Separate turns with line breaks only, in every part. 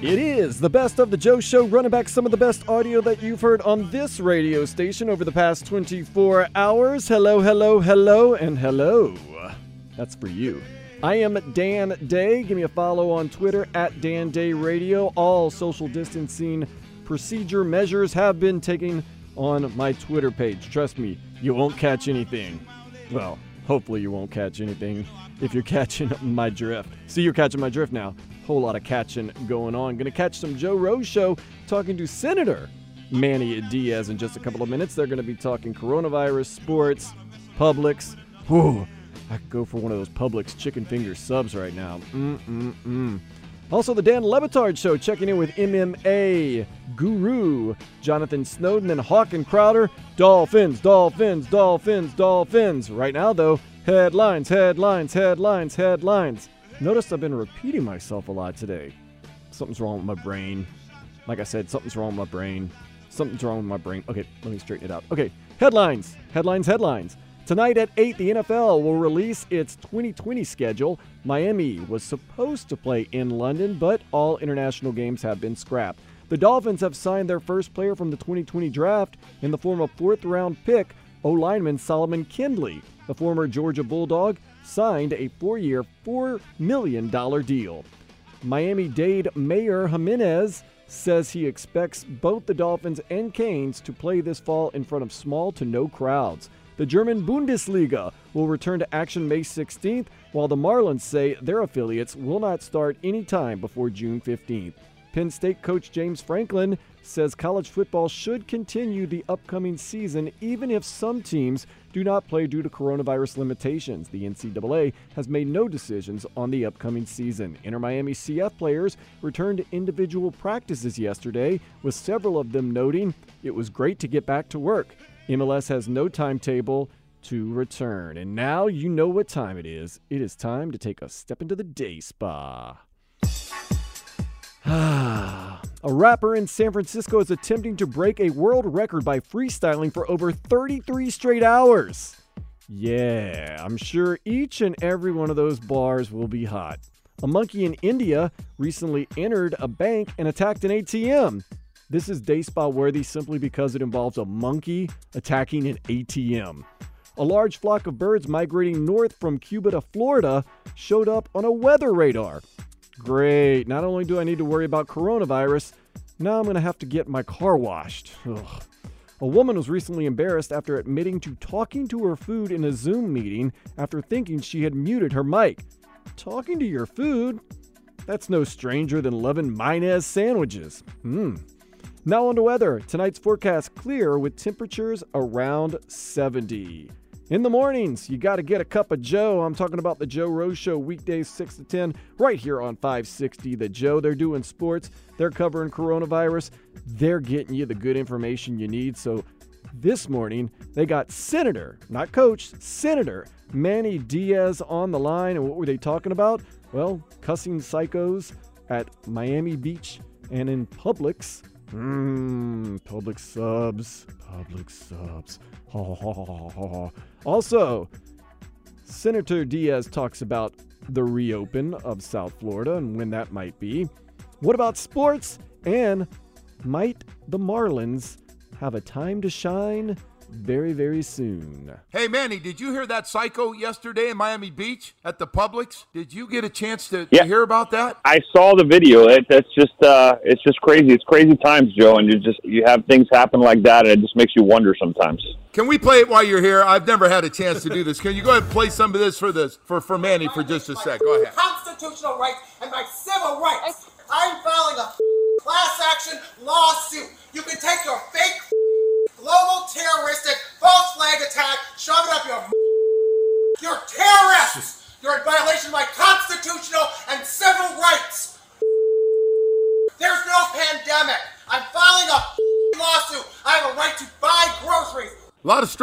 It is the best of the Joe Show, running back some of the best audio that you've heard on this radio station over the past 24 hours. Hello, hello, hello, and hello. That's for you. I am Dan Day. Give me a follow on Twitter at Dan Day Radio. All social distancing procedure measures have been taken on my Twitter page. Trust me, you won't catch anything. Well, Hopefully, you won't catch anything if you're catching my drift. See, you're catching my drift now. Whole lot of catching going on. Gonna catch some Joe Rose show talking to Senator Manny Diaz in just a couple of minutes. They're gonna be talking coronavirus, sports, Publix. Whew, I could go for one of those Publix chicken finger subs right now. Mm mm mm. Also, the Dan Le Batard Show checking in with MMA Guru, Jonathan Snowden, and Hawk and Crowder. Dolphins, Dolphins, Dolphins, Dolphins. Right now, though, headlines, headlines, headlines, headlines. Notice I've been repeating myself a lot today. Something's wrong with my brain. Like I said, something's wrong with my brain. Something's wrong with my brain. Okay, let me straighten it out. Okay, headlines, headlines, headlines. Tonight at 8, the NFL will release its 2020 schedule. Miami was supposed to play in London, but all international games have been scrapped. The Dolphins have signed their first player from the 2020 draft in the form of fourth round pick O lineman Solomon Kindley. The former Georgia Bulldog signed a four year, $4 million deal. Miami Dade Mayor Gimenez says he expects both the Dolphins and Canes to play this fall in front of small to no crowds. The German Bundesliga will return to action May 16th, while the Marlins say their affiliates will not start any time before June 15th. Penn State coach James Franklin says college football should continue the upcoming season even if some teams do not play due to coronavirus limitations. The NCAA has made no decisions on the upcoming season. Inter Miami CF players returned to individual practices yesterday, with several of them noting it was great to get back to work. MLS has no timetable to return. And now you know what time it is. It is time to take a step into the day spa. a rapper in San Francisco is attempting to break a world record by freestyling for over 33 straight hours. Yeah, I'm sure each and every one of those bars will be hot. A monkey in India recently entered a bank and attacked an ATM. This is day spa worthy simply because it involves a monkey attacking an ATM. A large flock of birds migrating north from Cuba to Florida showed up on a weather radar. Great, not only do I need to worry about coronavirus, now I'm going to have to get my car washed. Ugh. A woman was recently embarrassed after admitting to talking to her food in a Zoom meeting after thinking she had muted her mic. Talking to your food? That's no stranger than loving minez sandwiches. Mmm. Now on to weather. Tonight's forecast clear with temperatures around 70. In the mornings, you got to get a cup of Joe. I'm talking about the Joe Rose Show weekdays 6 to 10 right here on 560 The Joe. They're doing sports, they're covering coronavirus, they're getting you the good information you need. So this morning, they got Senator, not coach, Senator Manny Diaz on the line. And what were they talking about? Well, cussing psychos at Miami Beach and in Publix Mmm, Publix subs. Publix subs. Ha, ha, ha, ha, ha. Also, Senator Diaz talks about the reopen of South Florida and when that might be. What about sports? And might the Marlins have a time to shine very, very soon.
Hey, Manny, did you hear that psycho yesterday in Miami Beach at the Publix? Did you get a chance to, yeah. to hear about that?
I saw the video. It, it's just, uh, it's just crazy. It's crazy times, Joe, and you just you have things happen like that, and it just makes you wonder sometimes.
Can we play it while you're here? I've never had a chance to do this. Can you go ahead and play some of this for this for for Manny for just a sec?
Go ahead. Constitutional rights and my civil rights. I'm filing a class action lawsuit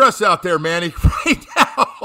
us out there, Manny.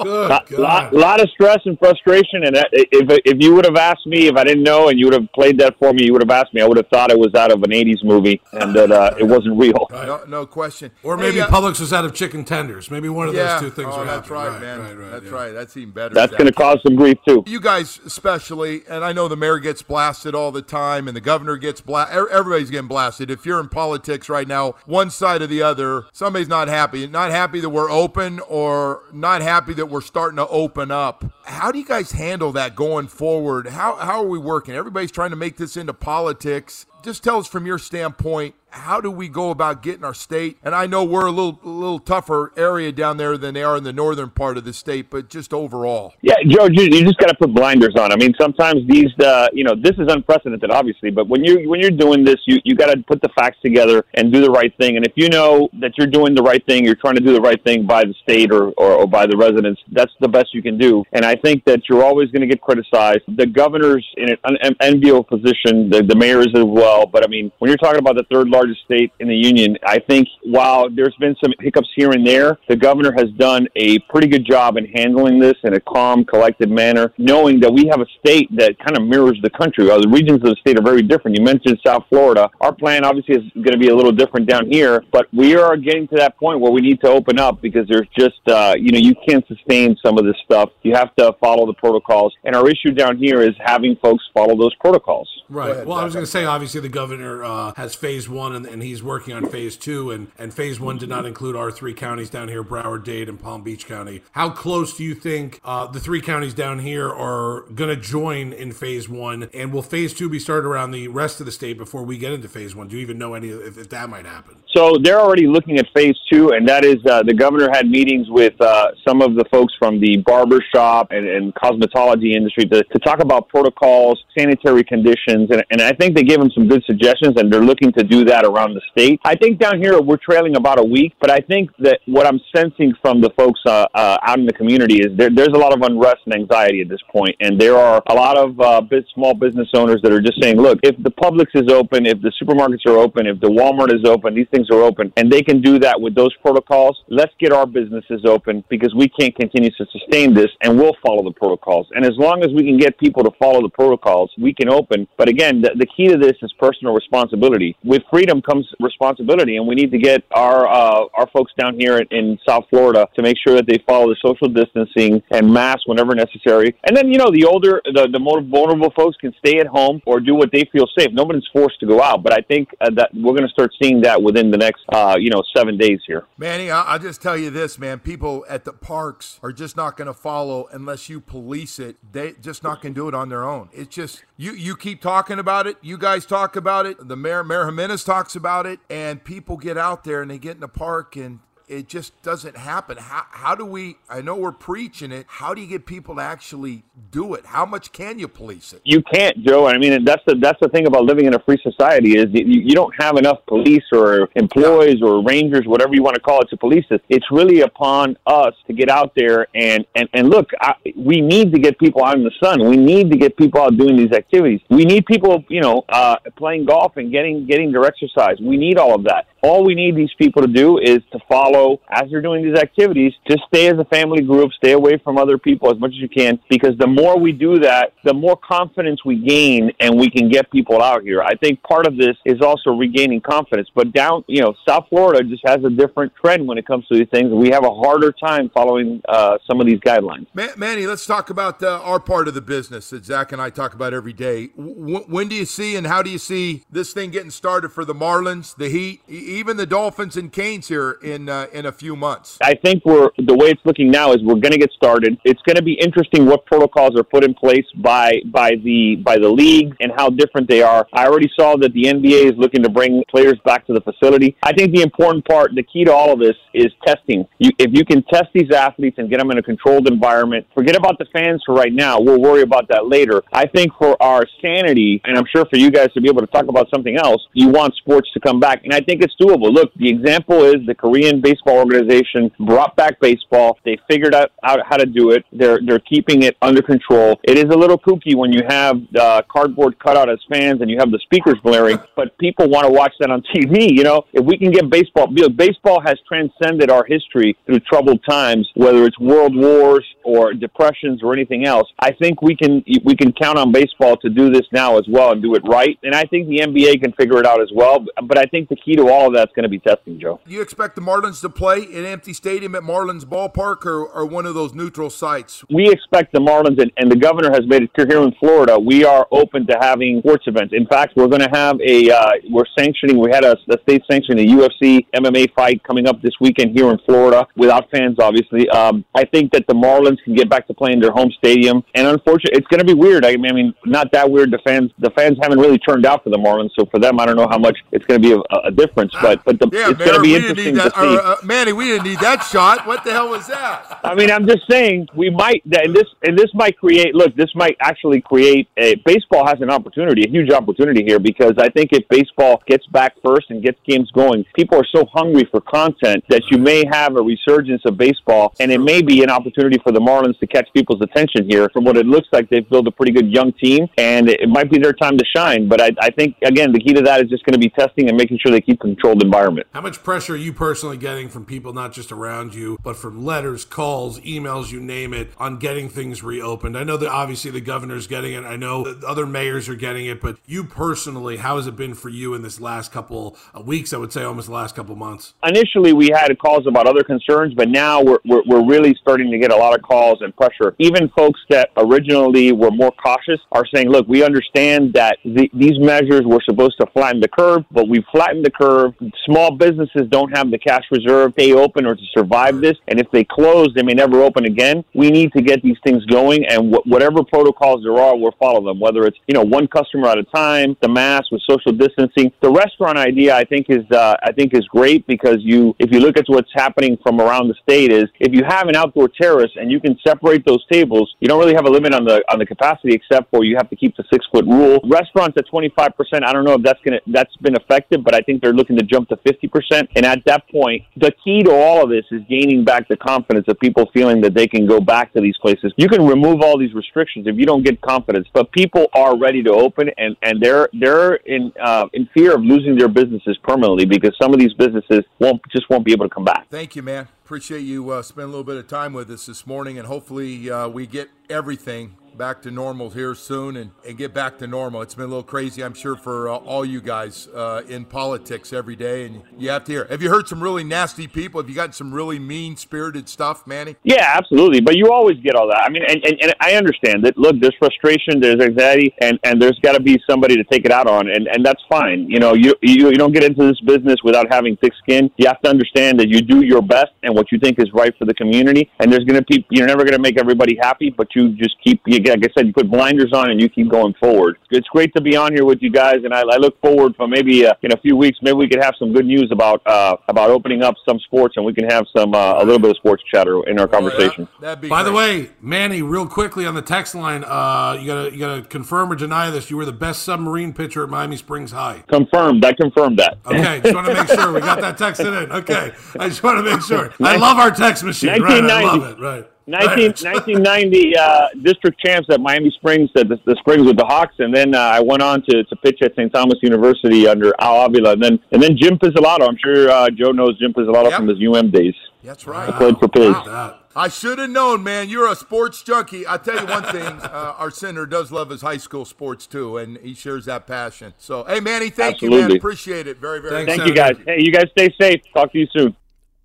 Good lot, lot, of stress and frustration. And if if you would have asked me, if I didn't know, and you would have played that for me, you would have asked me. I would have thought it was out of an '80s movie and that uh, it wasn't real. Right.
No, no, question. Or maybe hey, uh, Publix was out of chicken tenders. Maybe one of yeah. those two things. Oh, that's right, right, man. Right, right, that's yeah. right. That's even better.
That's going to cause some grief too.
You guys, especially, and I know the mayor gets blasted all the time, and the governor gets blasted. Everybody's getting blasted. If you're in politics right now, one side or the other, somebody's not happy. Not happy that we're open, or not happy that we're starting to open up. How do you guys handle that going forward? How how are we working? Everybody's trying to make this into politics just tell us from your standpoint, how do we go about getting our state? And I know we're a little a little tougher area down there than they are in the northern part of the state, but just overall.
Yeah, Joe, you, you just got to put blinders on. I mean, sometimes these, uh, you know, this is unprecedented, obviously, but when you when you're doing this, you you got to put the facts together and do the right thing. And if you know that you're doing the right thing, you're trying to do the right thing by the state or or, or by the residents. That's the best you can do. And I think that you're always going to get criticized. The governor's in an enviable position. The, the mayor is as well well. But I mean, when you're talking about the third largest state in the union, I think while there's been some hiccups here and there, the governor has done a pretty good job in handling this in a calm, collected manner, knowing that we have a state that kind of mirrors the country. Uh, the regions of the state are very different. You mentioned South Florida. Our plan obviously is going to be a little different down here, but we are getting to that point where we need to open up because there's just, uh, you know, you can't sustain some of this stuff. You have to follow the protocols. And our issue down here is having folks follow those protocols.
Right. Ahead, well, I was going to say, obviously, obviously the governor uh, has phase one and, and, he's working on phase two, and, and phase one did not include our three counties down here, Broward, Dade, and Palm Beach County. How close do you think uh, the three counties down here are going to join in phase one? And will phase two be started around the rest of the state before we get into phase one? Do you even know any if, if that might happen?
So they're already looking at phase two, and that is uh, the governor had meetings with uh, some of the folks from the barbershop and, and cosmetology industry to, to talk about protocols, sanitary conditions, and, and I think they gave him some good suggestions, and they're looking to do that around the state. I think down here we're trailing about a week, but I think that what I'm sensing from the folks uh, uh, out in the community is there, there's a lot of unrest and anxiety at this point, and there are a lot of uh, small business owners that are just saying, look, if the Publix is open, if the supermarkets are open, if the Walmart is open, these things are open, and they can do that with those protocols. Let's get our businesses open because we can't continue to sustain this, and we'll follow the protocols. And as long as we can get people to follow the protocols, we can open. But again, the, the key to this is personal responsibility. With freedom comes responsibility, and we need to get our uh, our folks down here in, South Florida to make sure that they follow the social distancing and mask whenever necessary. And then you know the older, the, the more vulnerable folks can stay at home or do what they feel safe. Nobody's forced to go out, but I think uh, that we're going to start seeing that within the next uh, you know seven days here.
Manny, I- I'll just tell you this, man. People at the parks are just not going to follow unless you police it. They just not going to do it on their own. It's just you you keep talking about it. You guys talk talk about it. The mayor, Mayor Gimenez talks about it, and people get out there and they get in the park and it just doesn't happen. How, how do we, I know we're preaching it, how do you get people to actually do it? How much can you police it?
You can't, Joe. I mean, that's the, that's the thing about living in a free society is you, you don't have enough police or employees or rangers, whatever you want to call it, to police this. It's really upon us to get out there and, and, and look, I, we need to get people out in the sun. We need to get people out doing these activities. We need people, you know, uh, playing golf and getting, getting their exercise. We need all of that. All we need these people to do is to follow as you're doing these activities, just stay as a family group, stay away from other people as much as you can, because the more we do that, the more confidence we gain and we can get people out here. I think part of this is also regaining confidence. But down, you know, South Florida just has a different trend when it comes to these things. We have a harder time following uh, some of these guidelines. Man-
Manny, let's talk about uh, our part of the business that Zach and I talk about every day. W- when do you see and how do you see this thing getting started for the Marlins, the Heat, even the Dolphins and Canes here in uh, in a few months?
I think we're the way it's looking now is we're going to get started. It's going to be interesting what protocols are put in place by by the by the league and how different they are. I already saw that the NBA is looking to bring players back to the facility. I think the important part, the key to all of this, is testing. You, if you can test these athletes and get them in a controlled environment, forget about the fans for right now. We'll worry about that later. I think for our sanity, and I'm sure for you guys to be able to talk about something else, you want sports to come back, and I think it's doable. Look, the example is the Korean baseball organization brought back baseball. They figured out, out how to do it. They're they're keeping it under control. It is a little kooky when you have uh, cardboard cutout as fans and you have the speakers blaring, but people want to watch that on TV. You know, if we can get baseball, baseball has transcended our history through troubled times, whether it's world wars or depressions or anything else. I think we can we can count on baseball to do this now as well and do it right. And I think the NBA can figure it out as well. But I think the key to all of that's going to be testing, Joe.
You expect the Marlins to play in empty stadium at Marlins Ballpark or, or one of those neutral sites?
We expect the Marlins, and, and, the governor has made it clear here in Florida, we are open to having sports events. In fact, we're going to have a, uh, we're sanctioning, we had a, a state sanction, a UFC MMA fight coming up this weekend here in Florida without fans, obviously. Um, I think that the Marlins can get back to playing their home stadium. And unfortunately, it's going to be weird. I mean, I mean, not that weird. The fans, the fans haven't really turned out for the Marlins, so for them, I don't know how much it's going to be a, uh, a difference. Ah, but but the, yeah, it's going to be interesting to see. Our, uh,
Manny, we didn't need that shot. What the hell was that? I
mean, I'm just saying we might, and this and this might create. Look, this might actually create a baseball has an opportunity, a huge opportunity here, because I think if baseball gets back first and gets games going, people are so hungry for content that you may have a resurgence of baseball, and it may be an opportunity for the Marlins to catch people's attention here. From what it looks like, they've built a pretty good young team, and it might be their time to shine. But I, I think again, the key to that is just going to be testing and making sure they keep controlled environment.
How much pressure are you personally getting? getting from people not just around you, but from letters, calls, emails, you name it, on getting things reopened? I know that obviously the governor's getting it. I know other mayors are getting it, but you personally, how has it been for you in this last couple of uh, weeks? I would say almost the last couple months.
Initially, we had calls about other concerns, but now we're, we're, we're really starting to get a lot of calls and pressure. Even folks that originally were more cautious are saying, look, we understand that the, these measures were supposed to flatten the curve, but we flattened the curve. Small businesses don't have the cash reserve if they open, or to survive this. And if they close, they may never open again. We need to get these things going, and wh- whatever protocols there are, we'll follow them. Whether it's you know one customer at a time, the mask with social distancing. The restaurant idea, I think, is uh, I think is great because you, if you look at what's happening from around the state, is if you have an outdoor terrace and you can separate those tables, you don't really have a limit on the on the capacity except for you have to keep the six foot rule. Restaurants at twenty five percent. I don't know if that's gonna that's been effective, but I think they're looking to jump to fifty percent. And at that point, the key to all of this is gaining back the confidence of people feeling that they can go back to these places. You can remove all these restrictions if you don't get confidence, but people are ready to open and, and they're they're in uh, in fear of losing their businesses permanently because some of these businesses won't just won't be able to come back.
Thank you, man. Appreciate you uh, spending a little bit of time with us this morning, and hopefully uh, we get everything back to normal here soon and, and get back to normal. It's been a little crazy, I'm sure, for uh, all you guys uh, in politics every day, and you have to hear. Have you heard some really nasty people? Have you gotten some really mean spirited stuff, Manny?
Yeah, absolutely. But you always get all that. I mean, and, and, and I understand that. Look, there's frustration, there's anxiety, and, and there's got to be somebody to take it out on, and, and that's fine. You know, you, you, you don't get into this business without having thick skin. You have to understand that you do your best, and what you think is right for the community. And there's going to be you're never going to make everybody happy, but you just keep you, like I said, you put blinders on and you keep going forward. It's great to be on here with you guys, and I, I look forward for maybe uh, in a few weeks, maybe we could have some good news about uh, about opening up some sports, and we can have some uh, a little bit of sports chatter in our oh, conversation. Right,
that'd be By great. the way, Manny, real quickly on the text line, uh, you gotta you gotta confirm or deny this. You were the best submarine pitcher at Miami Springs High.
Confirmed. I confirmed that.
Okay, just want to make sure we got that texted in. Okay, I just want to make sure. no, I love our text machine. Right, I love it. Right. 19, 1990
uh, district champs at Miami Springs, at the, the Springs with the Hawks, and then uh, I went on to, to pitch at St. Thomas University under Al Avila, and then and then Jim Pizzolatto. I'm sure uh, Joe knows Jim Pizzolatto yep. from his UM days.
That's right. I played
for Pizz. Wow.
I should have known, man. You're a sports junkie. I tell you one thing: uh, our senator does love his high school sports too, and he shares that passion. So, hey, Manny, thank Absolutely. you, man. Appreciate it very, very.
thank you, guys. Hey, you guys, stay safe. Talk to you soon.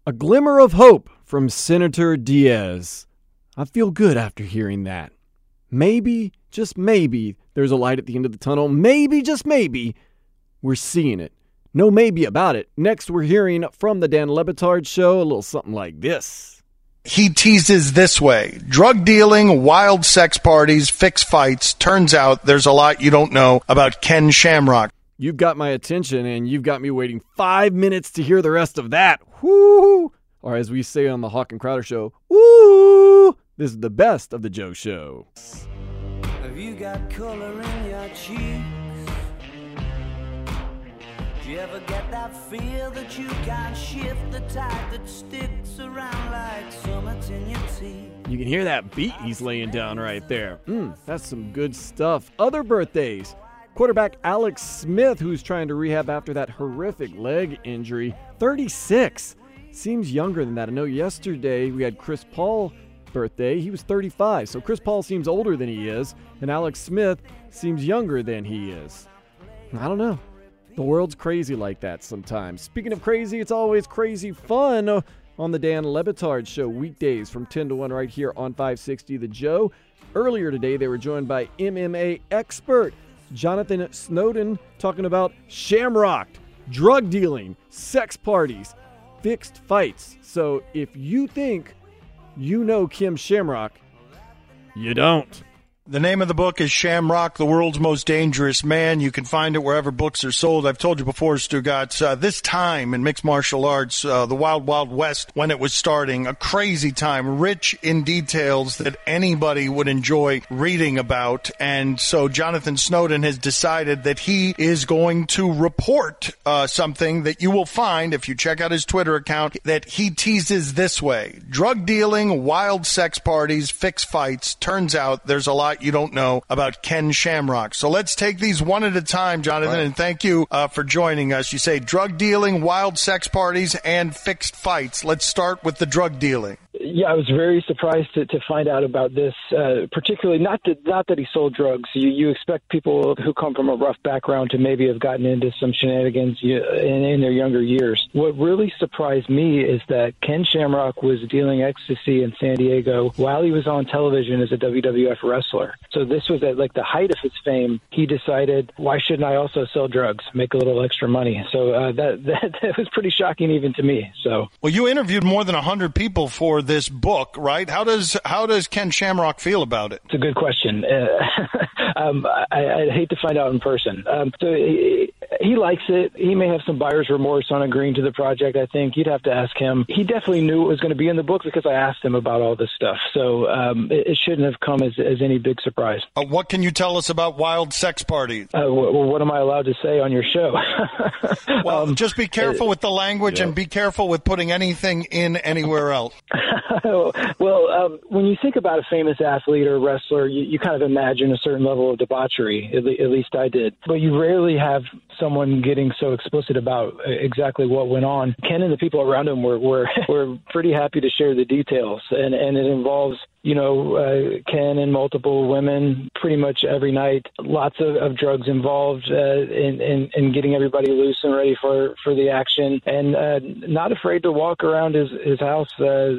A glimmer of hope from Senator Diaz. I feel good after hearing that. Maybe, just maybe, there's a light at the end of the tunnel. Maybe, just maybe, we're seeing it. No maybe about it. Next, we're hearing from the Dan Le Batard show a little something like this.
He teases this way drug dealing, wild sex parties, fix fights. Turns out there's a lot you don't know about Ken Shamrock.
You've got my attention and you've got me waiting five minutes to hear the rest of that. Woo! Or as we say on the Hawk and Crowder show, woo! This is the best of the Joe Show. Have you got color in your cheeks? Do you ever get that feel that you can't shift the tide that sticks around like summits in your teeth? You can hear that beat he's laying down right there. Mmm, that's some good stuff. Other birthdays. Quarterback Alex Smith, who's trying to rehab after that horrific leg injury, 36. Seems younger than that. I know yesterday we had Chris Paul birthday. He was 35. So Chris Paul seems older than he is, and Alex Smith seems younger than he is. I don't know. The world's crazy like that sometimes. Speaking of crazy, it's always crazy fun on the Dan Le Batard Show weekdays from 10 to 1 right here on 560 The Joe. Earlier today, they were joined by MMA expert Jonathan Snowden talking about shamrocked, drug dealing, sex parties, fixed fights. So if you think you know Ken Shamrock, you don't.
The name of the book is Shamrock, the World's Most Dangerous Man. You can find it wherever books are sold. I've told you before, Stugatz, uh, this time in mixed martial arts, uh, the Wild Wild West, when it was starting, a crazy time, rich in details that anybody would enjoy reading about. And so Jonathan Snowden has decided that he is going to report uh, something that you will find if you check out his Twitter account that he teases this way drug dealing, wild sex parties, fix fights. Turns out there's a lot you don't know about Ken Shamrock. So let's take these one at a time, Jonathan, right. and thank you uh, for joining us. You say drug dealing, wild sex parties, and fixed fights. Let's start with the drug dealing
yeah, I was very surprised to, to find out about this. Uh, particularly, not that not that he sold drugs. You you expect people who come from a rough background to maybe have gotten into some shenanigans in, in their younger years. What really surprised me is that Ken Shamrock was dealing ecstasy in San Diego while he was on television as a WWF wrestler. So this was at like the height of his fame. He decided, why shouldn't I also sell drugs, make a little extra money? So uh, that, that that was pretty shocking even to me. So
well, you interviewed more than hundred people for this book, right? How does how does Ken Shamrock feel about it?
It's a good question. Uh, um, I, would hate to find out in person. Um, so he likes it. He may have some buyer's remorse on agreeing to the project. I think you'd have to ask him. He definitely knew it was going to be in the book because I asked him about all this stuff. So um, it, it, shouldn't have come as, as any big surprise.
Uh, what can you tell us about wild sex parties? Uh,
w- well, what am I allowed to say on your show?
well, um, just be careful with the language yeah. and be careful with putting anything in anywhere else.
well, um, when you think about a famous athlete or wrestler, you, you kind of imagine a certain level of debauchery. At, le- at least I did. But you rarely have someone someone getting so explicit about exactly what went on, Ken and the people around him were were, were pretty happy to share the details, and and it involves you know, uh, Ken and multiple women pretty much every night. Lots of, of drugs involved uh, in, in, in, getting everybody loose and ready for, for the action, and uh, not afraid to walk around his, his house, uh,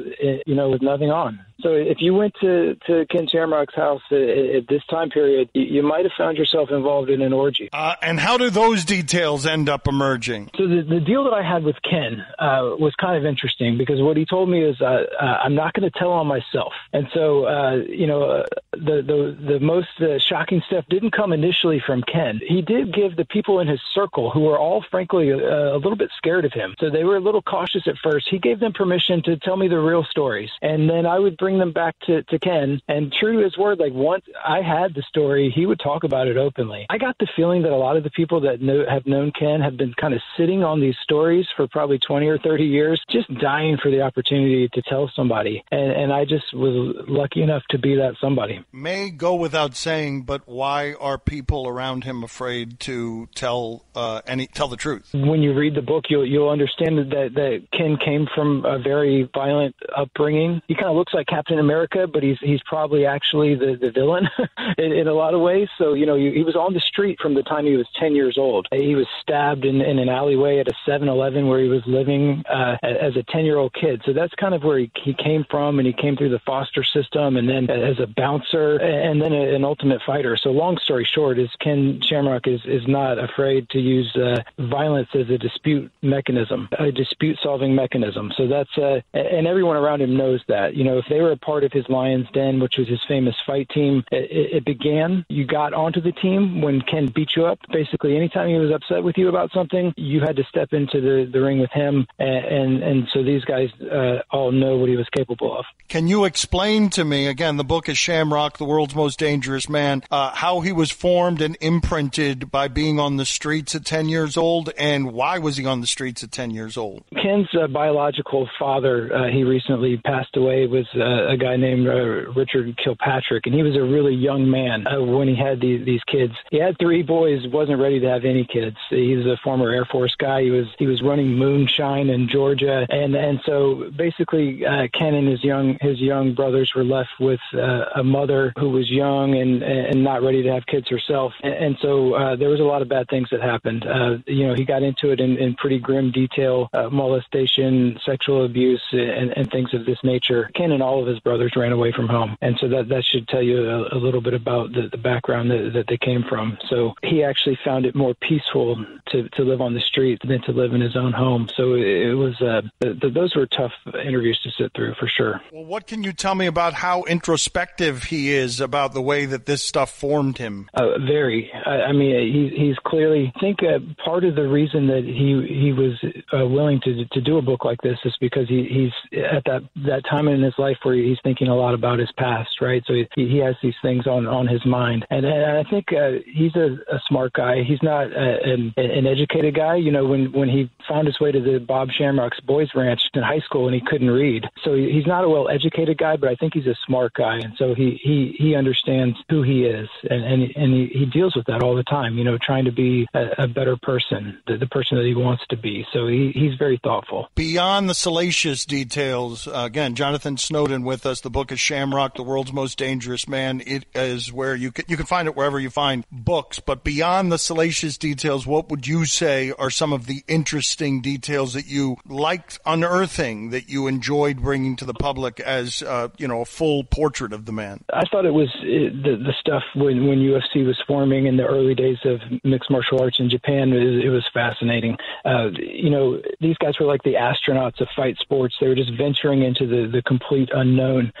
you know, with nothing on. So if you went to, to Ken Shamrock's house at, at this time period, you, you might have found yourself involved in an orgy.
Uh, and how do those details details end up emerging?
So the, the deal that I had with Ken uh, was kind of interesting because what he told me is uh, uh, I'm not going to tell on myself, and so uh, you know uh, the the the most uh, shocking stuff didn't come initially from Ken. He did give the people in his circle who were all frankly a, a little bit scared of him, so they were a little cautious at first. He gave them permission to tell me the real stories, and then I would bring them back to, to Ken. And true to his word, like once I had the story, he would talk about it openly. I got the feeling that a lot of the people that know have known Ken have been kind of sitting on these stories for probably 20 or 30 years, just dying for the opportunity to tell somebody. And, and I just was lucky enough to be that somebody.
May go without saying, but why are people around him afraid to tell uh, any tell the truth?
When you read the book, you'll you'll understand that that Ken came from a very violent upbringing. He kind of looks like Captain America, but he's he's probably actually the the villain in, in a lot of ways. So you know you, he was on the street from the time he was 10 years old he was stabbed in, in an alleyway at a 7 Eleven where he was living uh, as a 10 year old kid. So that's kind of where he, he came from, and he came through the foster system and then as a bouncer and then an ultimate fighter. So, long story short, is Ken Shamrock is, is not afraid to use uh, violence as a dispute mechanism, a dispute solving mechanism. So that's, uh, and everyone around him knows that. You know, if they were a part of his Lion's Den, which was his famous fight team, it, it began. You got onto the team when Ken beat you up. Basically, anytime he was was upset with you about something, you had to step into the, the ring with him. And, and, and so these guys uh, all know what he was capable of.
Can you explain to me, again, the book is Shamrock, the world's most dangerous man, uh, how he was formed and imprinted by being on the streets at 10 years old, and why was he on the streets at 10 years old?
Ken's uh, biological father, uh, he recently passed away, was uh, a guy named uh, Richard Kilpatrick, and he was a really young man when he had the, these kids. He had three boys, wasn't ready to have any kids kids. He's a former Air Force guy. He was he was running moonshine in Georgia, and and so basically, uh, Ken and his young his young brothers were left with uh, a mother who was young and and not ready to have kids herself, and, and so uh, there was a lot of bad things that happened. Uh, you know, he got into it in, in pretty grim detail: uh, molestation, sexual abuse, and, and things of this nature. Ken and all of his brothers ran away from home, and so that that should tell you a, a little bit about the, the background that, that they came from. So he actually found it more peaceful stressful to, to live on the street than to live in his own home. So it was uh, those were tough interviews to sit through for sure.
Well, what can you tell me about how introspective he is about the way that this stuff formed him?
Uh, very. I, I mean, uh, he, he's clearly. I think uh, part of the reason that he he was uh, willing to to do a book like this is because he, he's at that that time in his life where he's thinking a lot about his past, right? So he, he has these things on on his mind, and, and I think uh, he's a, a, smart guy. He's not. Uh, an, an educated guy. You know, when when he found his way to the Bob Shamrock's Boys Ranch in high school and he couldn't read, so he, he's not a well educated guy, but I think he's a smart guy, and so he he he understands who he is, and and and he, he deals with that all the time. You know, trying to be a, a better person, the, the person that he wants to be. So he, he's very thoughtful.
Beyond the salacious details, uh, again, Jonathan Snowden with us. The book is Shamrock, the world's most dangerous man. It is where you can you can find it wherever you find books, but beyond the salacious details details, what would you say are some of the interesting details that you liked unearthing that you enjoyed bringing to the public as uh, you know a full portrait of the man?
I thought it was it, uh, the, the stuff when when UFC was forming in the early days of mixed martial arts in Japan. It, it was fascinating. Uh, you know, these guys were like the astronauts of fight sports. They were just venturing into the the complete unknown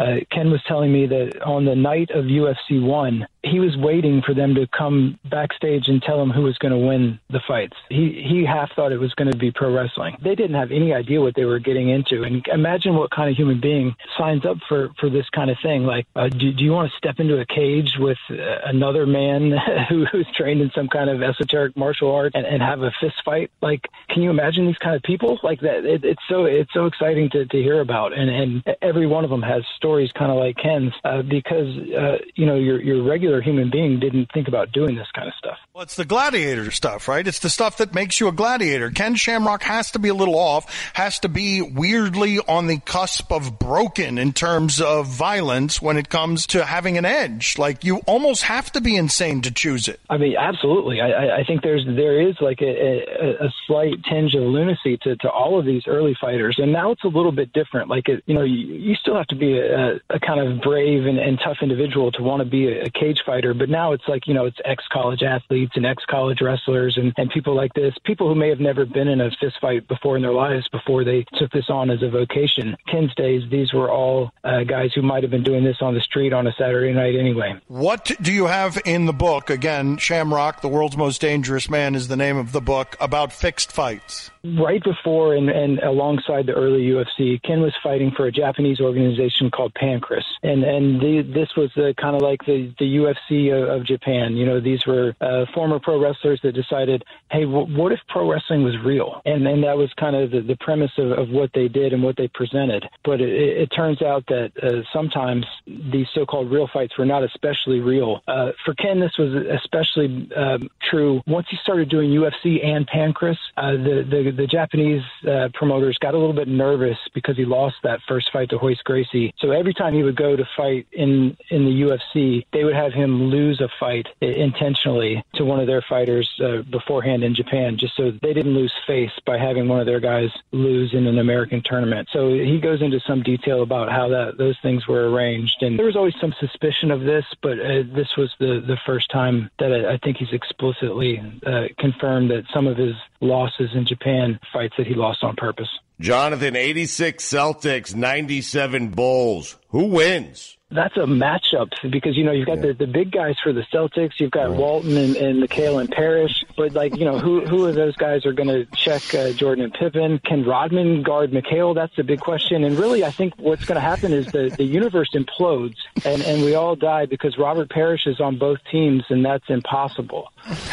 uh, Ken was telling me that on the night of UFC 1, he was waiting for them to come backstage and tell him who was going to win the fights. He he half thought it was going to be pro wrestling. They didn't have any idea what they were getting into. And imagine what kind of human being signs up for for this kind of thing. Like, uh, do, do you want to step into a cage with uh, another man who, who's trained in some kind of esoteric martial art and, and have a fist fight? Like, can you imagine these kind of people? Like that, it, it's so it's so exciting to, to hear about. And and every one of them has stories, kind of like Ken's, uh, because uh, you know your your regular human being didn't think about doing this kind of stuff.
Well, it's the gladiator stuff, right? It's the stuff that makes you a gladiator. Ken Shamrock has to be a little off, has to be weirdly on the cusp of broken in terms of violence when it comes to having an edge. Like you almost have to be insane to choose it.
I mean, absolutely. I, I think there's there is like a, a, a slight tinge of lunacy to, to all of these early fighters, and now it's a little bit different. Like it, you know, you, you still have to be a a, kind of brave and, and tough individual to want to be a, a cage fighter. But now it's like, you know, it's ex college athletes and ex college wrestlers and, and people like this, people who may have never been in a fist fight before in their lives before they took this on as a vocation. Ken's days, these were all uh, guys who might have been doing this on the street on a Saturday night anyway.
What do you have in the book? Again, Shamrock, The World's Most Dangerous Man is the name of the book about fixed fights
right before and, and alongside the early UFC, Ken was fighting for a Japanese organization called Pancrase, and and the, this was kind of like the the UFC of, of, Japan. You know, these were uh, former pro wrestlers that decided, hey, w- what if pro wrestling was real? And and that was kind of the, the premise of, of what they did and what they presented. But it, it turns out that uh, sometimes these so-called real fights were not especially real. Uh, for Ken, this was especially um, true once he started doing UFC and Pancrase. Uh, the the the Japanese uh, promoters got a little bit nervous because he lost that first fight to Royce Gracie. So every time he would go to fight in in the UFC, they would have him lose a fight intentionally to one of their fighters uh, beforehand in Japan, just so they didn't lose face by having one of their guys lose in an American tournament. So he goes into some detail about how that those things were arranged, and there was always some suspicion of this, but uh, this was the the first time that I, I think he's explicitly uh, confirmed that some of his losses in Japan in fights that he lost on purpose.
Jonathan, 86 Celtics, 97 Bulls. Who wins?
that's a matchup because you know you've got yeah. the, the big guys for the Celtics, you've got right. Walton and, and McHale and Parish, but like you know who who of those guys are going to check uh, Jordan and Pippen? Can Rodman guard McHale? That's the big question. And really, I think what's going to happen is the the universe implodes and and we all die because Robert Parish is on both teams, and that's impossible.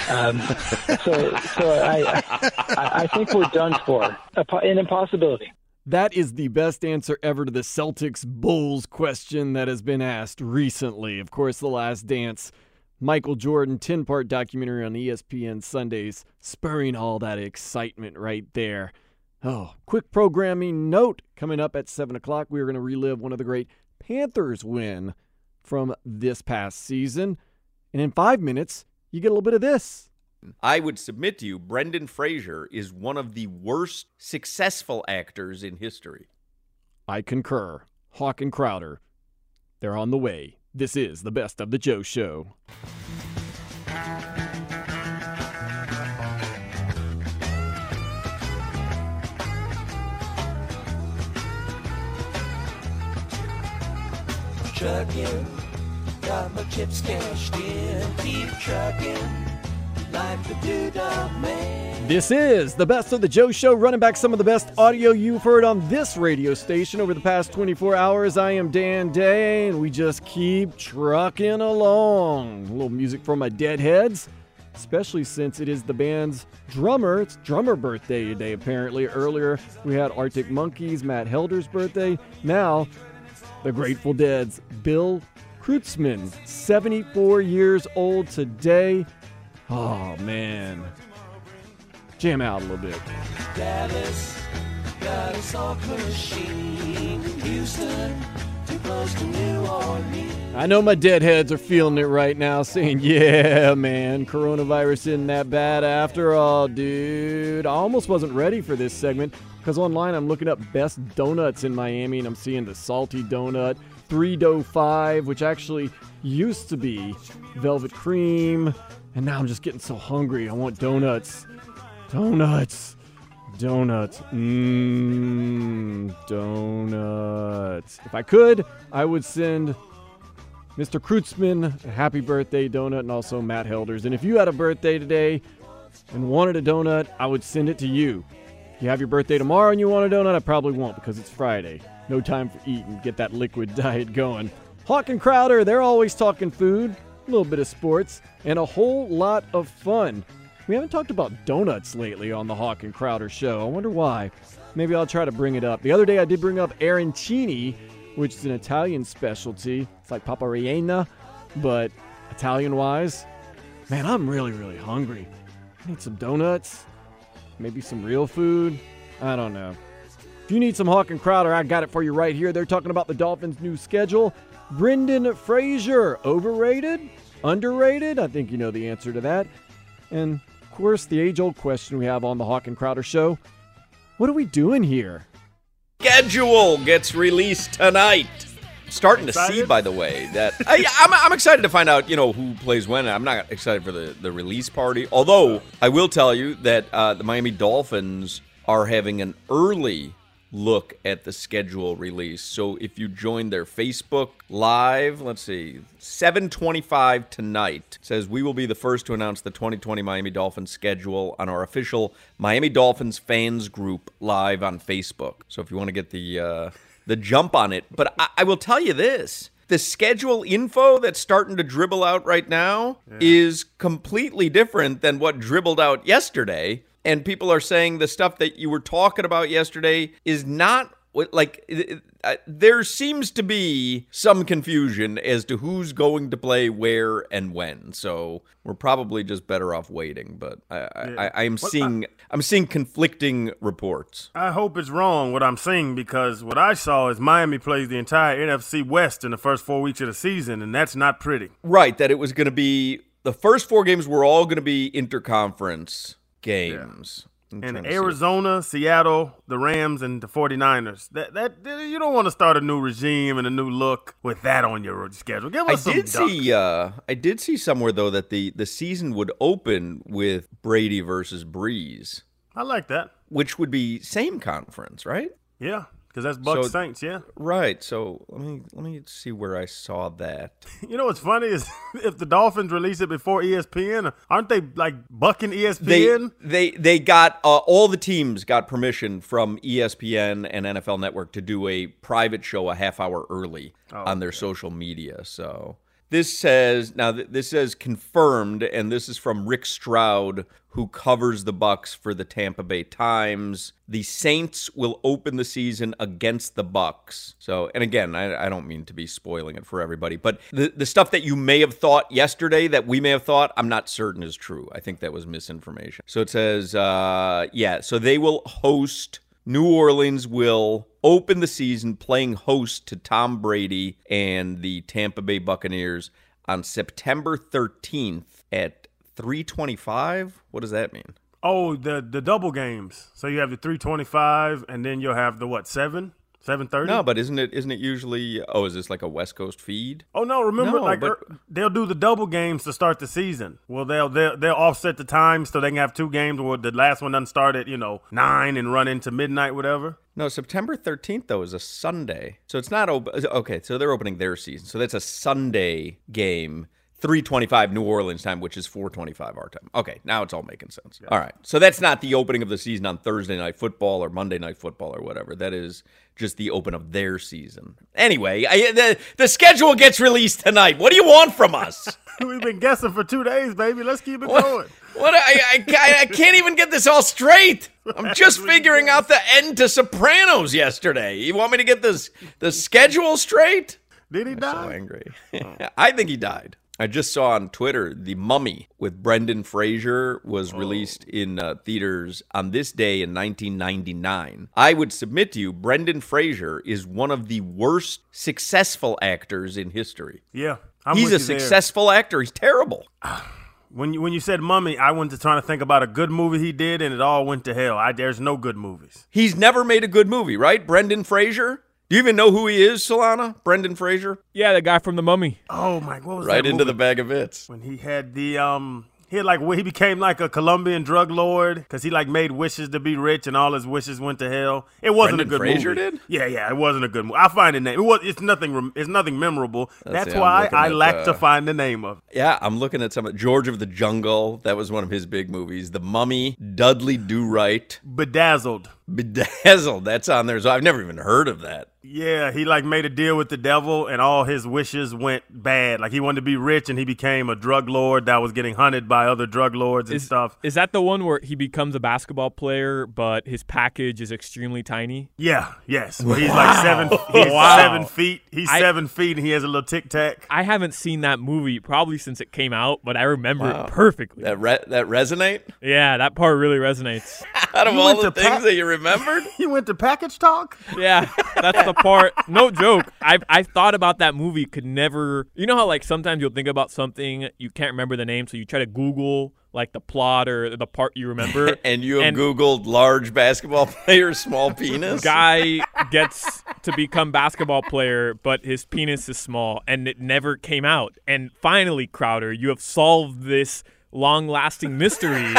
Um, so so I, I I think we're done for an impossibility.
That is the best answer ever to the Celtics Bulls question that has been asked recently. Of course, The Last Dance, Michael Jordan 10 part documentary on ESPN Sundays, spurring all that excitement right there. Oh, quick programming note coming up at 7 o'clock. We are going to relive one of the great Panthers win from this past season. And in five minutes, you get a little bit of this.
I would submit to you, Brendan Fraser is one of the worst successful actors in history.
I concur. Hawk and Crowder, they're on the way. This is the best of the Joe Show. Chugging, got my chips cashed in, keep chugging like the dude man. This is the best of the Joe Show, running back some of the best audio you've heard on this radio station over the past 24 hours. I am Dan Day, and we just keep trucking along. A little music from my Deadheads, especially since it is the band's drummer. It's drummer birthday today, apparently. Earlier, we had Arctic Monkeys, Matt Helder's birthday. Now, the Grateful Dead's Bill Kreutzmann, 74 years old today. Oh man, jam out a little bit. Dallas got a soft machine. Houston. I know my deadheads are feeling it right now, saying, Yeah, man, coronavirus isn't that bad after all, dude. I almost wasn't ready for this segment because online I'm looking up best donuts in Miami and I'm seeing the salty donut, three dough five, which actually used to be velvet cream, and now I'm just getting so hungry. I want donuts. Donuts. Donuts. Mmm. Donuts. If I could, I would send Mr. Kreutzmann a happy birthday donut and also Matt Helders. And if you had a birthday today and wanted a donut, I would send it to you. If you have your birthday tomorrow and you want a donut, I probably won't because it's Friday. No time for eating. Get that liquid diet going. Hawk and Crowder, they're always talking food a little bit of sports, and a whole lot of fun. We haven't talked about donuts lately on the Hawk and Crowder show. I wonder why. Maybe I'll try to bring it up. The other day I did bring up arancini, which is an Italian specialty. It's like papa rellena, but Italian wise. Man, I'm really, really hungry. I need some donuts, maybe some real food. I don't know. If you need some Hawk and Crowder, I got it for you right here. They're talking about the Dolphins' new schedule Brendan Fraser, overrated? Underrated? I think you know the answer to that. And of course, the age old question we have on the Hawk and Crowder show what are we doing here?
Schedule gets released tonight. Starting excited? to see, by the way, that I, I'm, I'm excited to find out, you know, who plays when. I'm not excited for the, the release party. Although I will tell you that uh, the Miami Dolphins are having an early look at the schedule release. So if you join their Facebook live, let's see, 7:25 tonight says we will be the first to announce the 2020 Miami Dolphins schedule on our official Miami Dolphins fans group live on Facebook. So if you want to get the uh, the jump on it, but I, I will tell you this the schedule info that's starting to dribble out right now yeah. is completely different than what dribbled out yesterday and people are saying the stuff that you were talking about yesterday is not like there seems to be some confusion as to who's going to play where and when. So we're probably just better off waiting. But I, yeah. I, am seeing I, am seeing conflicting reports.
I hope it's wrong what I'm seeing because what I saw is Miami plays the entire NFC West in the first four weeks of the season, and that's not pretty.
Right, that it was going to be the first four games were all going to be interconference games. Yeah.
And Arizona, Seattle, the Rams, and the 49ers. That, that that you don't want to start a new regime and a new look with that on your schedule. Give us I some
did see uh, I did see somewhere though that the the season would open with Brady versus Brees.
I like that.
Which would be same conference, right?
Yeah, because that's Bucs so, Saints, yeah.
Right. So let me let me see where I saw that.
You know what's funny is if the Dolphins release it before ESPN, aren't they like bucking
ESPN? They they, they got uh, all the teams got permission from ESPN and NFL Network to do a private show a half hour early oh, on their okay. social media. So this says now th- this says confirmed, and this is from Rick Stroud, who covers the Bucs for the Tampa Bay Times. The Saints will open the season against the Bucs. So, and again, I, I, don't mean to be spoiling it for everybody, but the, the stuff that you may have thought yesterday that we may have thought, I'm not certain is true. I think that was misinformation. So it says, uh, yeah, so they will host New Orleans will open the season playing host to Tom Brady and the Tampa Bay Buccaneers on September 13th at 325. What does that mean?
Oh, the the double games. So you have the 325 and then you'll have the what, 7? Seven thirty.
No, but isn't it isn't it usually? Oh, is this like a West Coast feed?
Oh no, remember no, like but, er, they'll do the double games to start the season. Well, they'll they'll, they'll offset the time so they can have two games where the last one doesn't start at you know nine and run into midnight, whatever.
No, September 13th, though, is a Sunday. So it's not. Op- okay, so they're opening their season. So that's a Sunday game 325 New Orleans time, which is 425 our time. Okay, now it's all making sense. Yeah. All right. So that's not the opening of the season on Thursday night football or Monday night football or whatever. That is just the open of their season. Anyway, I, the, the schedule gets released tonight. What do you want from us?
We've been guessing for two days, baby. Let's keep it
what,
going.
What I, I, I can't even get this all straight. I'm just figuring out the end to Sopranos yesterday. You want me to get this the schedule straight?
Did he
I'm
die?
So angry. Oh. I think he died. I just saw on Twitter the Mummy with Brendan Fraser was oh. released in uh, theaters on this day in 1999. I would submit to you, Brendan Fraser is one of the worst successful actors in history.
Yeah,
I'm he's a successful there. actor. He's terrible.
When you when you said mummy, I went to trying to think about a good movie he did, and it all went to hell. I, there's no good movies.
He's never made a good movie, right, Brendan Fraser? Do you even know who he is, Solana? Brendan Fraser?
Yeah, the guy from The Mummy.
Oh my, what was right that into the bag of it
when he had the um. He had like he became like a Colombian drug lord because he like made wishes to be rich and all his wishes went to hell. It wasn't
Brendan
a good
Fraser movie. Did?
Yeah, yeah, it wasn't a good movie. I find the name. It was. It's nothing. It's nothing memorable. That's, That's why I at, lack uh, to find the name of.
It. Yeah, I'm looking at some George of the Jungle. That was one of his big movies. The Mummy, Dudley Do Right,
Bedazzled.
Bedazzled. That's on there. So I've never even heard of that.
Yeah, he like made a deal with the devil, and all his wishes went bad. Like he wanted to be rich, and he became a drug lord that was getting hunted by other drug lords and is, stuff.
Is that the one where he becomes a basketball player, but his package is extremely tiny?
Yeah. Yes. he's like seven. He's wow. seven feet. He's I, seven feet, and he has a little tic tac.
I haven't seen that movie probably since it came out, but I remember wow. it perfectly.
That re- that resonate?
Yeah, that part really resonates.
out of you all the things that you remember remembered?
you went to package talk?
Yeah, that's the part. No joke. I I thought about that movie. Could never. You know how like sometimes you'll think about something you can't remember the name, so you try to Google like the plot or the part you remember.
and you and Googled large basketball player, small penis.
Guy gets to become basketball player, but his penis is small, and it never came out. And finally, Crowder, you have solved this long-lasting mystery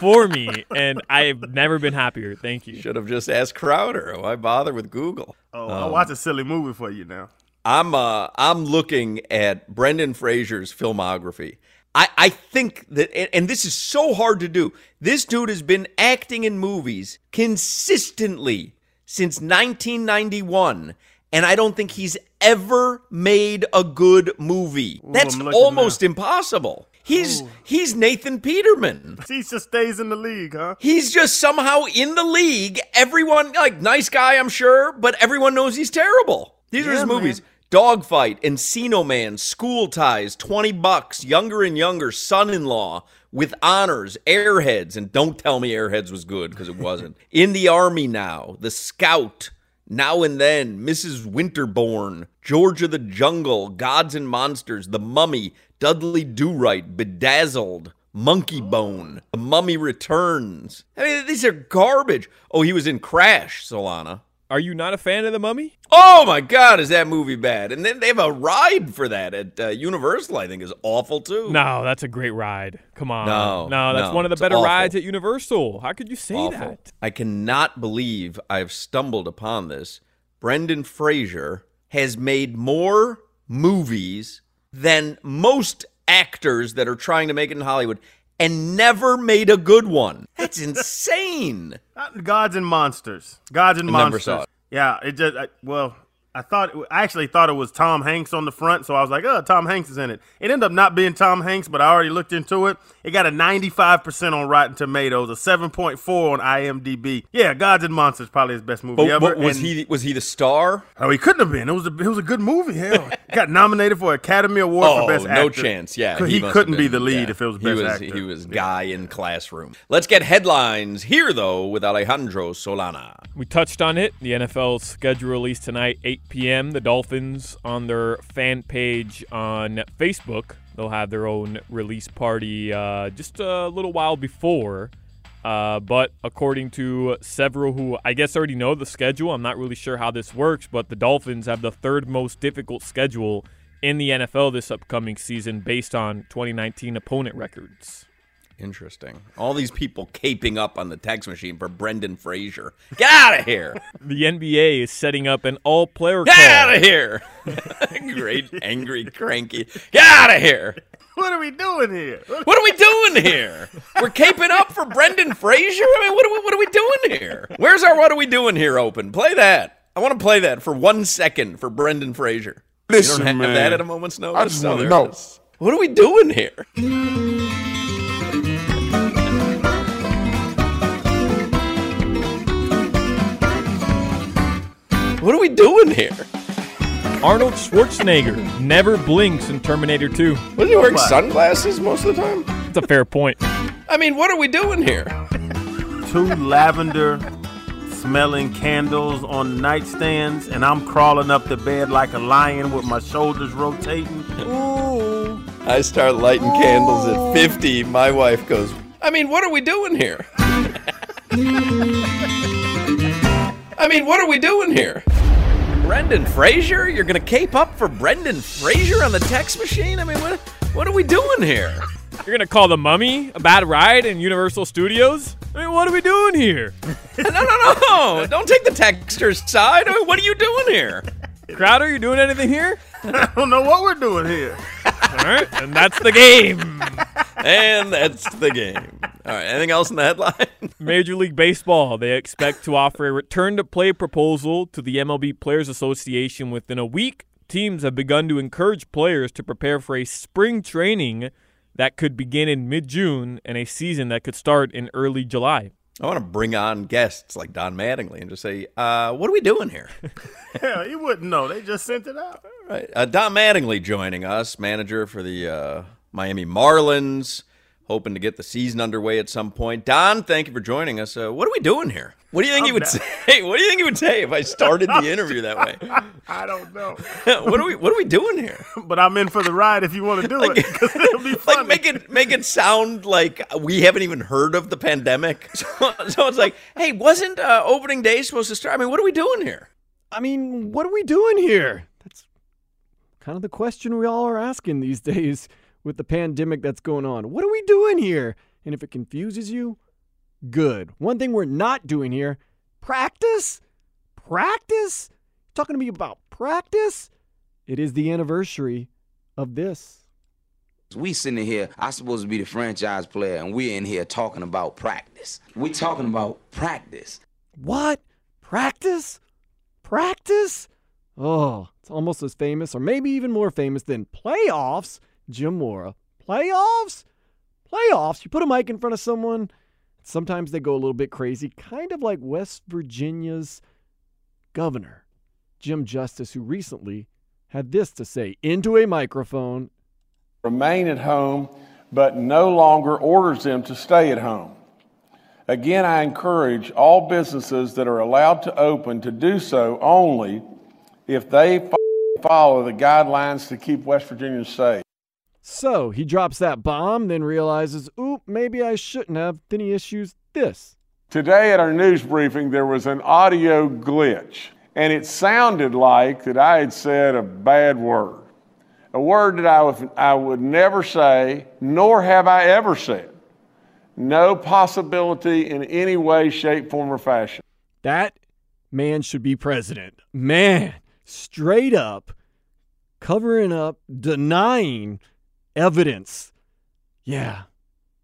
for me, and I've never been happier. Thank you.
Should have just asked Crowder. Why bother with Google?
Oh, um, I'll watch a silly movie for you now.
I'm uh, I'm looking at Brendan Fraser's filmography. I, I think that, and, and this is so hard to do. This dude has been acting in movies consistently since 1991, and I don't think he's ever made a good movie. That's almost now. impossible. He's Ooh. he's Nathan Peterman.
He just stays in the league, huh?
He's just somehow in the league. Everyone like nice guy, I'm sure, but everyone knows he's terrible. These yeah, are his movies. Dogfight, Encino Man, School Ties, 20 Bucks, Younger and Younger, Son in Law, with honors, Airheads, and don't tell me Airheads was good because it wasn't. in the Army Now, The Scout, Now and Then, Mrs. Winterbourne, Georgia the Jungle, Gods and Monsters, The Mummy, Dudley Do Right, Bedazzled, Monkey Bone, The Mummy Returns. I mean, these are garbage. Oh, he was in Crash, Solana.
Are you not a fan of The Mummy?
Oh my God, is that movie bad? And then they have a ride for that at uh, Universal, I think, is awful too.
No, that's a great ride. Come on. No, no, that's no, one of the better awful. rides at Universal. How could you say awful. that?
I cannot believe I've stumbled upon this. Brendan Fraser has made more movies than most actors that are trying to make it in Hollywood and never made a good one. That's insane.
Gods and monsters. Gods and I monsters. Yeah, it just I, well, I thought I actually thought it was Tom Hanks on the front, so I was like, "Oh, Tom Hanks is in it." It ended up not being Tom Hanks, but I already looked into it. It got a 95% on Rotten Tomatoes, a 7.4 on IMDb. Yeah, Gods and Monsters probably his best movie
but,
ever.
But was and, he was he the star?
Oh, he couldn't have been. It was a, it was a good movie. Hell, got nominated for Academy Award
oh,
for Best Actor. no
chance. Yeah, he, he
couldn't be the lead yeah. if it was
Best he
was, Actor.
He was guy in classroom. Let's get headlines here though with Alejandro Solana.
We touched on it. The NFL schedule released tonight. Eight p.m., the Dolphins on their fan page on Facebook, they'll have their own release party uh, just a little while before. Uh, but according to several who I guess already know the schedule, I'm not really sure how this works, but the Dolphins have the third most difficult schedule in the NFL this upcoming season based on 2019 opponent records.
Interesting. All these people caping up on the text machine for Brendan Fraser. Get out of here.
the NBA is setting up an all player
Get
out
of here. Great, angry, cranky. Get out of here.
What are we doing here?
What are we doing here? We're caping up for Brendan Fraser? I mean, what are, we, what are we doing here? Where's our What Are We Doing Here open? Play that. I want to play that for one second for Brendan Fraser. Listen, you don't have man, that at a moment's notice? I
just
want oh,
to know.
What are we doing here?
What are we doing here? Arnold Schwarzenegger never blinks in Terminator 2.
Wasn't he wearing sunglasses most of the time?
That's a fair point.
I mean, what are we doing here?
Two lavender smelling candles on nightstands, and I'm crawling up the bed like a lion with my shoulders rotating. Ooh. I start lighting Ooh. candles at 50. My wife goes, I mean, what are we doing here?
I mean, what are we doing here? Brendan Fraser? You're gonna cape up for Brendan Fraser on the text machine? I mean, what what are we doing here?
You're gonna call the mummy a bad ride in Universal Studios? I mean, what are we doing here?
no, no, no! Don't take the texter's side. I mean, what are you doing here? Crowder, you doing anything here?
I don't know what we're doing here.
All right, and that's the game.
and that's the game. All right, anything else in the headline?
Major League Baseball, they expect to offer a return to play proposal to the MLB Players Association within a week. Teams have begun to encourage players to prepare for a spring training that could begin in mid June and a season that could start in early July.
I want to bring on guests like Don Mattingly and just say, uh, "What are we doing here?"
Hell, you wouldn't know. They just sent it out.
All right. Uh, Don Mattingly joining us, manager for the uh, Miami Marlins hoping to get the season underway at some point. Don, thank you for joining us. Uh, what are we doing here? What do you think I'm he would not. say? What do you think he would say if I started the interview that way?
I don't know. what
are we What are we doing here?
But I'm in for the ride if you want to do like, it. It'll be
funny. Like make it make it sound like we haven't even heard of the pandemic. So, so it's like, hey, wasn't uh, opening day supposed to start? I mean, what are we doing here?
I mean, what are we doing here? That's kind of the question we all are asking these days with the pandemic that's going on. What are we doing here? And if it confuses you, good. One thing we're not doing here practice? Practice? You're talking to me about practice? It is the anniversary of this.
We sitting here, I supposed to be the franchise player, and we're in here talking about practice. We're talking about practice.
What? Practice? Practice? Oh, it's almost as famous, or maybe even more famous than playoffs. Jim Mora. Playoffs? Playoffs? You put a mic in front of someone, sometimes they go a little bit crazy, kind of like West Virginia's governor, Jim Justice, who recently had this to say into a microphone
Remain at home, but no longer orders them to stay at home. Again, I encourage all businesses that are allowed to open to do so only if they follow the guidelines to keep West Virginia safe.
So he drops that bomb, then realizes, oop, maybe I shouldn't have. Then he issues this.
Today at our news briefing, there was an audio glitch, and it sounded like that I had said a bad word, a word that I would, I would never say, nor have I ever said. No possibility in any way, shape, form, or fashion.
That man should be president. Man, straight up covering up, denying evidence. Yeah,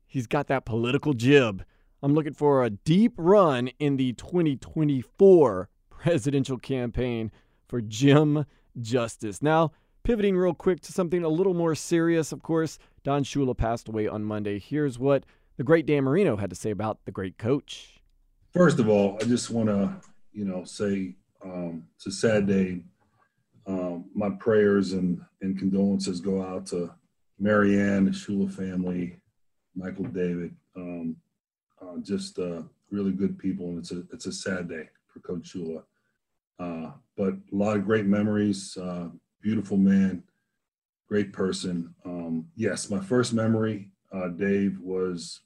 he's got that political jib. I'm looking for a deep run in the 2024 presidential campaign for Jim Justice. Now, pivoting real quick to something a little more serious, of course, Don Shula passed away on Monday. Here's what the great Dan Marino had to say about the great coach.
First of all, I just want to, you know, say um, it's a sad day. Um, my prayers and, and condolences go out to Marianne, the Shula family, Michael David, um, uh, just uh, really good people, and it's a it's a sad day for Coach Shula. Uh, but a lot of great memories. Uh, beautiful man, great person. Um, yes, my first memory, uh, Dave, was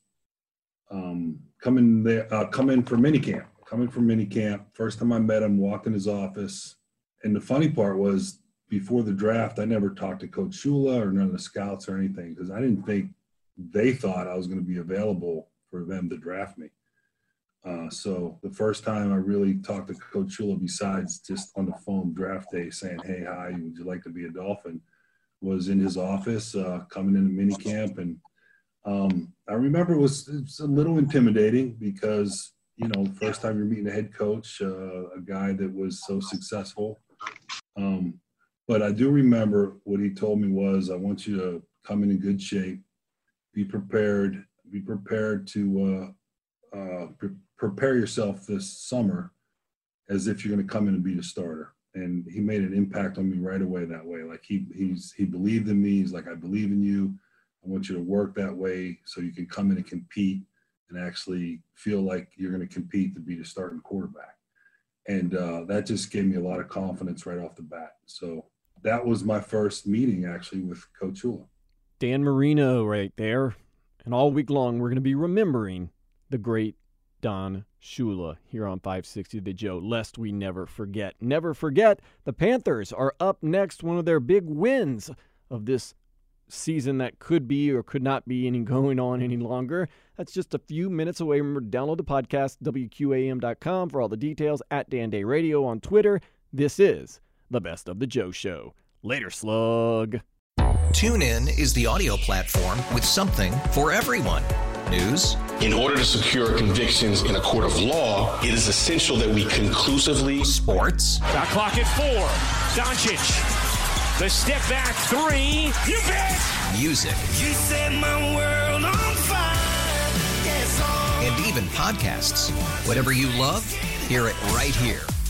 um, coming there, uh, coming from minicamp, coming from minicamp. First time I met him, walked in his office, and the funny part was before the draft, I never talked to Coach Shula or none of the scouts or anything because I didn't think they thought I was going to be available for them to draft me. Uh, so the first time I really talked to Coach Shula, besides just on the phone draft day, saying, "Hey, hi, would you like to be a Dolphin?" was in his office uh, coming into mini camp, and um, I remember it was, it was, a little intimidating because you know first time you're meeting a head coach, uh, a guy that was so successful. Um, but I do remember what he told me was, I want you to come in in good shape, be prepared, be prepared to uh, uh, pre prepare yourself this summer as if you're going to come in and be the starter. And he made an impact on me right away that way. Like he he's he believed in me. He's like, I believe in you. I want you to work that way so you can come in and compete and actually feel like you're going to compete to be the starting quarterback. And uh, that just gave me a lot of confidence right off the bat. So that was my first meeting actually with Coach Shula.
Dan Marino right there. And all week long, we're going to be remembering the great Don Shula here on 560 The Joe, lest we never forget. Never forget, the Panthers are up next, one of their big wins of this season that could be or could not be any going on any longer. That's just a few minutes away. Remember to download the podcast, WQAM.com for all the details, at Dan Day Radio on Twitter. This is the best of the Joe Show. Later, slug.
Tune in is the audio platform with something for everyone. News.
In order to secure convictions in a court of law, it is essential that we conclusively.
Sports. The
clock at four. Doncic. The step back three. You bet.
Music.
You set my world on fire.
Yes, and even podcasts. Whatever you love, hear it right here